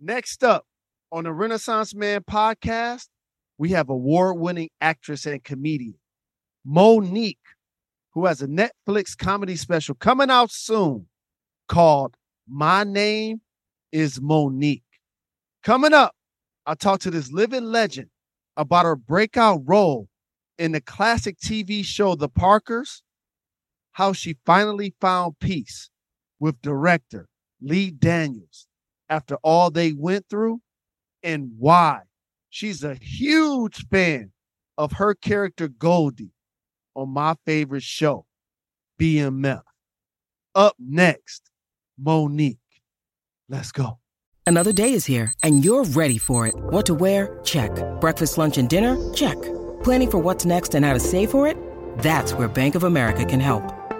Next up on the Renaissance Man podcast, we have award winning actress and comedian Mo'Nique, who has a Netflix comedy special coming out soon called My Name is Mo'Nique. Coming up, I talk to this living legend about her breakout role in the classic TV show The Parkers, how she finally found peace with director Lee Daniels after all they went through, and why she's a huge fan of her character Goldie on my favorite show, BMF. Up next, Mo'Nique. Let's go. Another day is here, and you're ready for it. What to wear? Check. Breakfast, lunch, and dinner? Check. Planning for what's next and how to save for it? That's where Bank of America can help.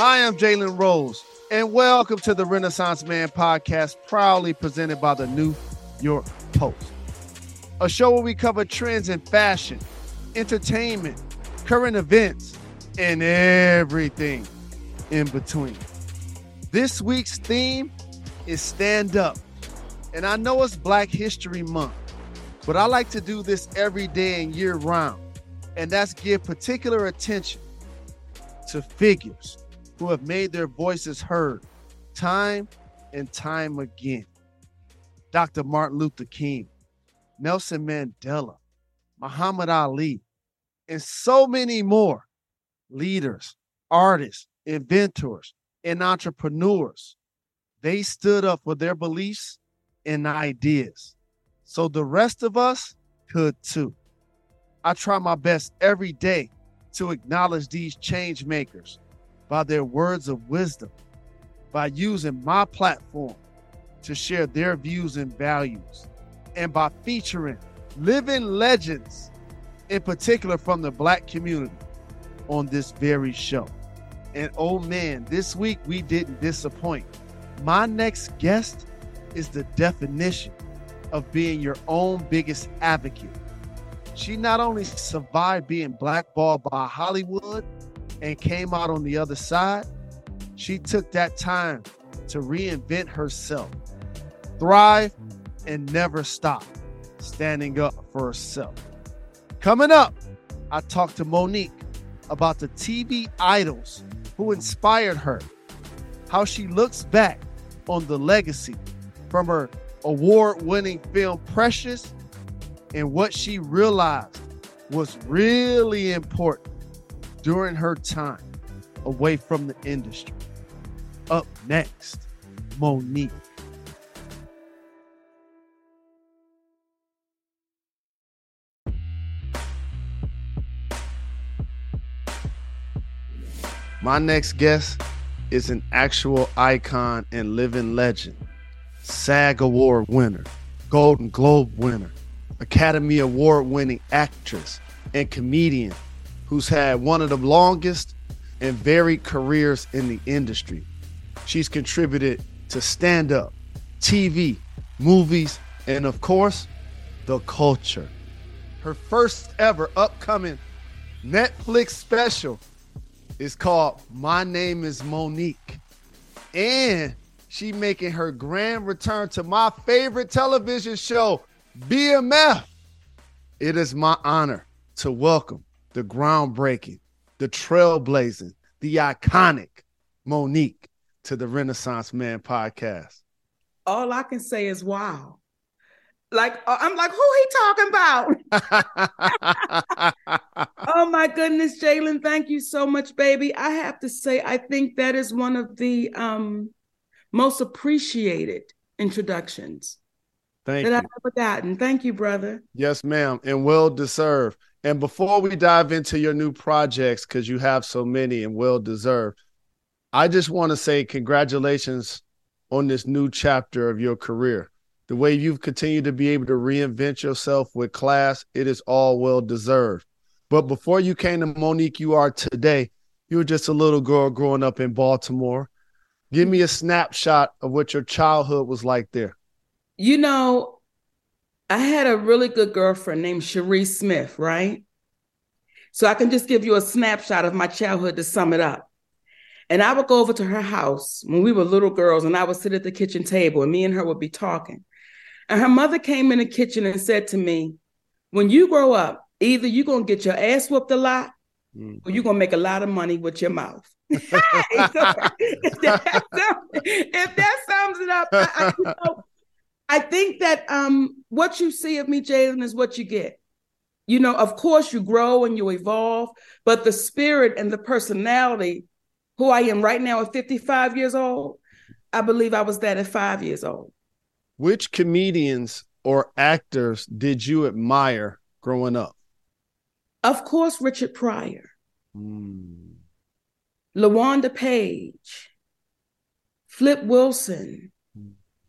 Hi, I'm Jalen Rose, and welcome to the Renaissance Man podcast, proudly presented by the New York Post. A show where we cover trends in fashion, entertainment, current events, and everything in between. This week's theme is Stand Up. And I know it's Black History Month, but I like to do this every day and year round. And that's give particular attention to figures who have made their voices heard time and time again. Dr. Martin Luther King, Nelson Mandela, Muhammad Ali, and so many more leaders, artists, inventors, and entrepreneurs. They stood up for their beliefs and ideas. So the rest of us could too. I try my best every day to acknowledge these change makers by their words of wisdom, by using my platform to share their views and values, and by featuring living legends, in particular from the Black community, on this very show. And oh man, this week we didn't disappoint. My next guest is the definition of being your own biggest advocate. She not only survived being blackballed by Hollywood and came out on the other side, she took that time to reinvent herself, thrive, and never stop standing up for herself. Coming up, I talked to Mo'Nique about the TV idols who inspired her, how she looks back on the legacy from her award winning film Precious, and what she realized was really important during her time away from the industry. Up next, Mo'Nique. My next guest is an actual icon and living legend, SAG Award winner, Golden Globe winner, Academy Award winning actress, and comedian who's had one of the longest and varied careers in the industry. She's contributed to stand up, TV, movies, and of course, the culture. Her first ever upcoming Netflix special is called My Name is Mo'Nique. And she making her grand return to my favorite television show, BMF. It is my honor to welcome the groundbreaking, the trailblazing, the iconic Mo'Nique to the Renaissance Man podcast. All I can say is wow. Like uh, I'm like, who he talking about? oh my goodness, Jalen, thank you so much, baby. I have to say, I think that is one of the um, most appreciated introductions Thank that you. I've ever gotten. Thank you, brother. Yes, ma'am, and well deserved. And before we dive into your new projects, because you have so many and well deserved, I just want to say congratulations on this new chapter of your career. The way you've continued to be able to reinvent yourself with class, it is all well deserved. But before you came to Monique, you are today, you were just a little girl growing up in Baltimore. Give me a snapshot of what your childhood was like there. You know, I had a really good girlfriend named Cherie Smith, right? So I can just give you a snapshot of my childhood to sum it up. And I would go over to her house when we were little girls, and I would sit at the kitchen table, and me and her would be talking. And her mother came in the kitchen and said to me, When you grow up, either you're going to get your ass whooped a lot or you're going to make a lot of money with your mouth. if, that, if that sums it up, I, I, you know, I think that um, what you see of me, Jalen, is what you get. You know, of course, you grow and you evolve, but the spirit and the personality, who I am right now at 55 years old, I believe I was that at five years old. Which comedians or actors did you admire growing up? Of course, Richard Pryor, Mm. LaWanda Page, Flip Wilson,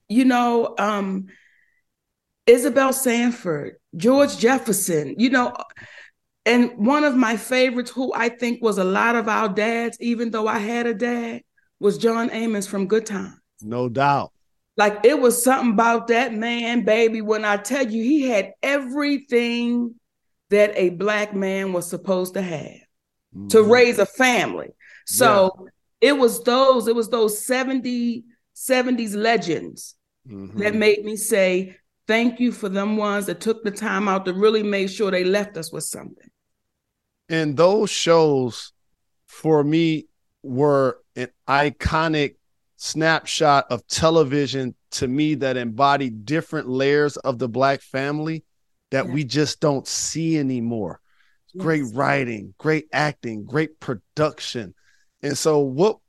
you know, um, Isabel Sanford, George Jefferson, you know, and one of my favorites, who I think was a lot of our dads, even though I had a dad, was John Amos from Good Times. No doubt. Like it was something about that man, baby. When I tell you, he had everything that a black man was supposed to have to Mhm. raise a family. So it was those, it was those 70, 70s legends Mhm. that made me say, thank you for them ones that took the time out to really make sure they left us with something. and those shows for me were an iconic snapshot of television to me that embodied different layers of the black family that Yeah. we just don't see anymore. Great writing, great acting, great production. And so what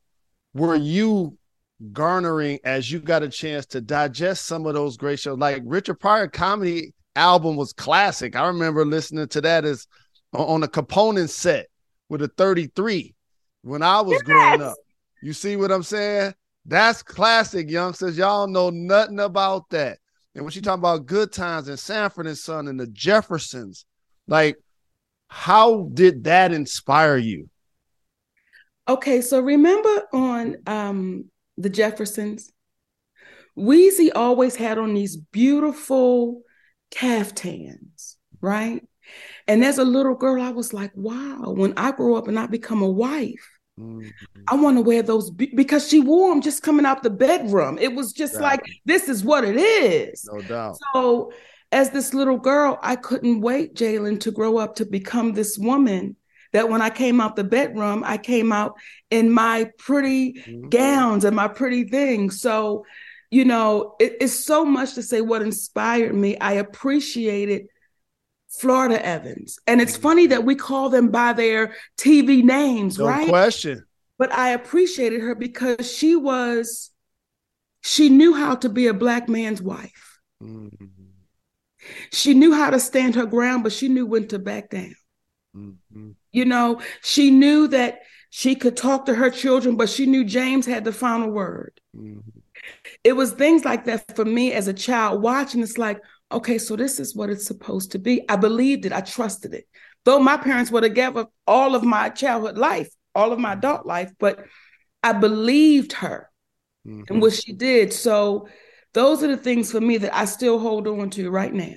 were you garnering as you got a chance to digest some of those great shows? Like Richard Pryor comedy album was classic. I remember listening to that as on a component set with a 33 when I was growing up. You see what I'm saying? That's classic, youngsters. Y'all know nothing about that. And when she talking about good times and Sanford and Son and the Jeffersons, like, how did that inspire you? Okay, so remember on um the Jeffersons, Weezy always had on these beautiful caftans, right? And as a little girl, I was like, wow, when I grow up and I become a wife, Mhm. I want to wear those be- because she wore them just coming out the bedroom. It was just like, this is what it is. No doubt. So, as this little girl, I couldn't wait, Jalen, to grow up to become this woman that when I came out the bedroom, I came out in my pretty Mhm. gowns and my pretty things. So, you know, it- it's so much to say what inspired me. I appreciated Florida Evans. And it's funny that we call them by their TV names, No right? question. but I appreciated her because she was, she knew how to be a black man's wife. Mhm. She knew how to stand her ground, but she knew when to back down. Mhm. You know, she knew that she could talk to her children, but she knew James had the final word. Mhm. It was things like that for me as a child watching. It's like, okay, so this is what it's supposed to be. I believed it, I trusted it. Though my parents were together all of my childhood life, all of my adult life, but I believed her. Mhm. and what she did. So those are the things for me that I still hold on to right now.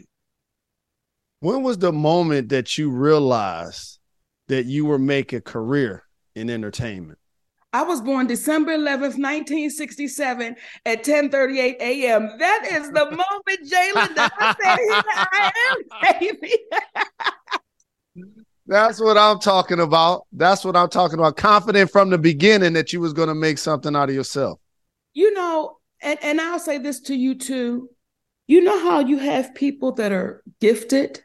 When was the moment that you realized that you were making a career in entertainment? I was born December 11th, 1967 at 10:38 a.m. That is the moment, Jalen, that I said, here I am, baby. That's what I'm talking about. That's what I'm talking about. Confident from the beginning that you was going to make something out of yourself. you know, and, and I'll say this to you too. You know how you have people that are gifted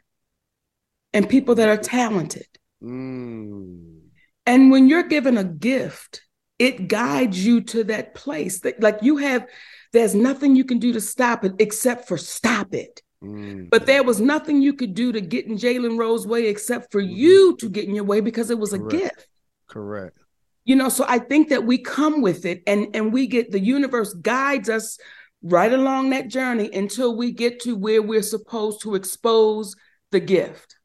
and people that are talented. Mm. And when you're given a gift, it guides you to that place. That, like you have, there's nothing you can do to stop it except for stop it. Mm. But there was nothing you could do to get in Jalen Rose's way except for Mhm. you to get in your way because it was a gift. Correct. You know, so I think that we come with it and and we get the universe guides us right along that journey until we get to where we're supposed to expose the gift.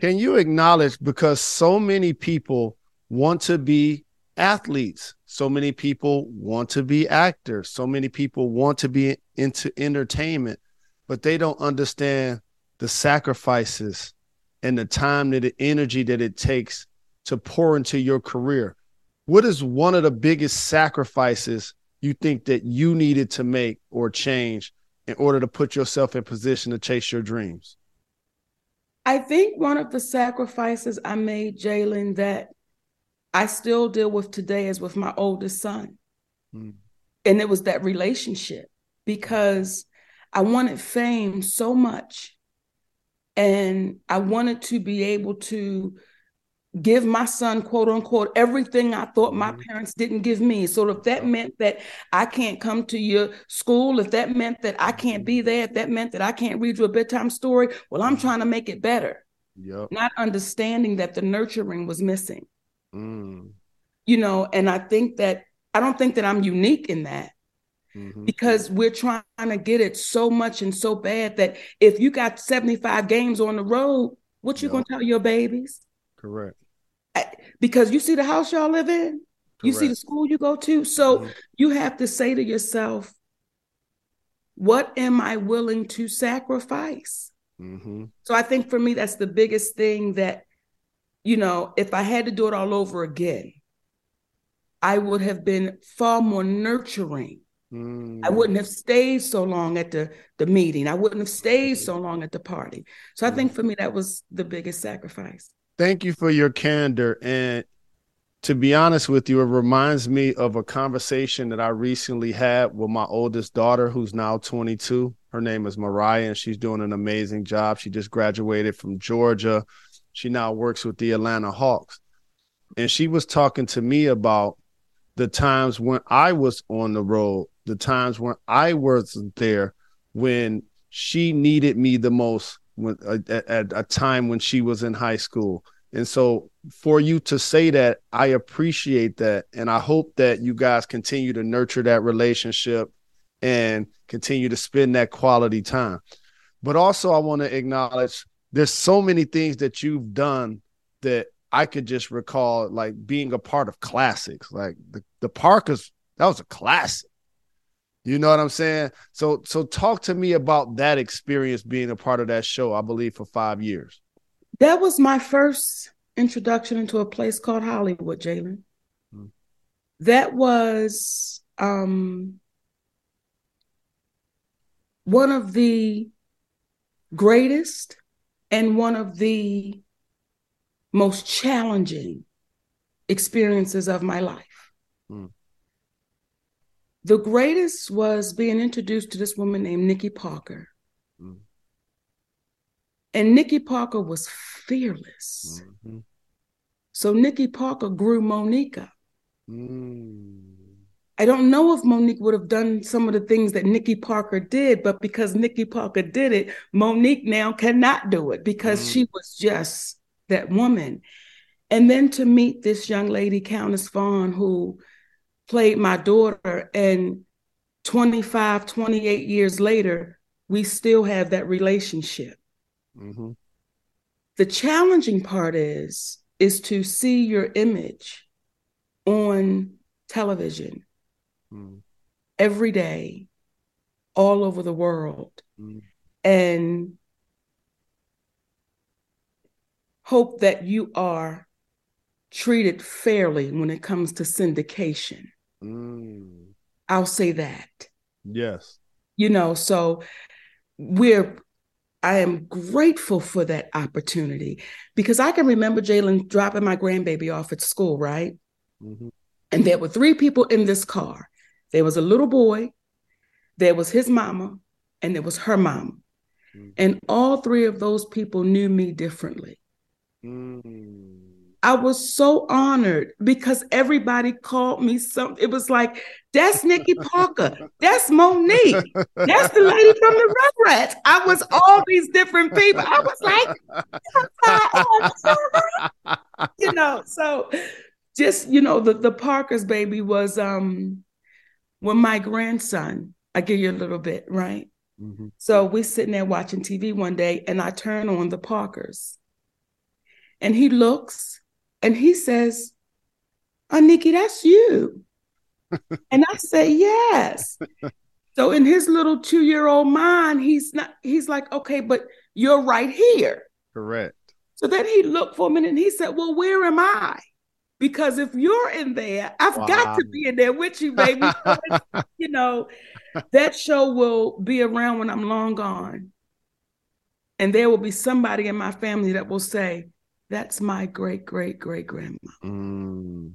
Can you acknowledge because so many people want to be athletes, so many people want to be actors, so many people want to be into entertainment, but they don't understand the sacrifices and the time that the energy that it takes to pour into your career. What is one of the biggest sacrifices you think that you needed to make or change in order to put yourself in position to chase your dreams? I think one of the sacrifices I made, Jalen, that I still deal with today is with my oldest son. Mm. And it was that relationship because I wanted fame so much. And I wanted to be able to give my son, quote unquote, everything I thought my Mhm. parents didn't give me. So if that meant that I can't come to your school, if that meant that I can't be there, if that meant that I can't read you a bedtime story, well, I'm trying to make it better, Yep. not understanding that the nurturing was missing, Mm. you know. And I think that I don't think that I'm unique in that Mhm. because we're trying to get it so much and so bad that if you got 75 games on the road, what you Yep. gonna tell your babies? Correct. Because you see the house y'all live in, you see the school you go to. So Mhm. you have to say to yourself, what am I willing to sacrifice? Mhm. So I think for me, that's the biggest thing that, you know, if I had to do it all over again, I would have been far more nurturing. I Mm. wouldn't have stayed so long at the, the meeting. I wouldn't have stayed so long at the party. So I think for me, that was the biggest sacrifice. Thank you for your candor. And to be honest with you, it reminds me of a conversation that I recently had with my oldest daughter, who's now 22. Her name is Mariah, and she's doing an amazing job. She just graduated from Georgia. She now works with the Atlanta Hawks. And she was talking to me about the times when I was on the road, the times when I wasn't there, when she needed me the most when uh, at, at a time when she was in high school. And so for you to say that, I appreciate that. And I hope that you guys continue to nurture that relationship and continue to spend that quality time. But also I want to acknowledge there's so many things that you've done that I could just recall like being a part of classics. Like the, the Parkers, that was a classic. You know what I'm saying? So so talk to me about that experience being a part of that show, I believe for 5 years. That was my first introduction into a place called Hollywood, Jalen. Mm. That was um, one of the greatest and one of the most challenging experiences of my life. Mm. The greatest was being introduced to this woman named Nikki Parker. Mm. And Nikki Parker was fearless. Mhm. So Nikki Parker grew Monique up. Mm. I don't know if Monique would have done some of the things that Nikki Parker did, but because Nikki Parker did it, Monique now cannot do it because Mm. she was just that woman. And then to meet this young lady, Countess Vaughn, who played my daughter, and 25, 28 years later, we still have that relationship. Mhm. The challenging part is is to see your image on television Mm. every day all over the world Mm. and hope that you are treated fairly when it comes to syndication. Mm. I'll say that. Yes. You know, so we're I am grateful for that opportunity because I can remember Jalen dropping my grandbaby off at school, right? Mhm. And there were three people in this car. There was a little boy, there was his mama, and there was her mom. Mm. And all three of those people knew me differently. Mm. I was so honored because everybody called me something. It was like, that's Nikki Parker. That's Monique. That's the lady from the Rugrats. I was all these different people. I was like, you know, so just, you know, the, the Parker's baby was um when my grandson, I give you a little bit, right? Mm-hmm. So we're sitting there watching TV one day and I turn on the Parkers. And he looks and he says, Oh, Nikki, that's you. and I say, Yes. So in his little two-year-old mind, he's not, he's like, okay, but you're right here. Correct. So then he looked for a minute and he said, Well, where am I? Because if you're in there, I've wow. got to be in there with you, baby. you know, that show will be around when I'm long gone. And there will be somebody in my family that will say, that's my great great great grandma. Mm.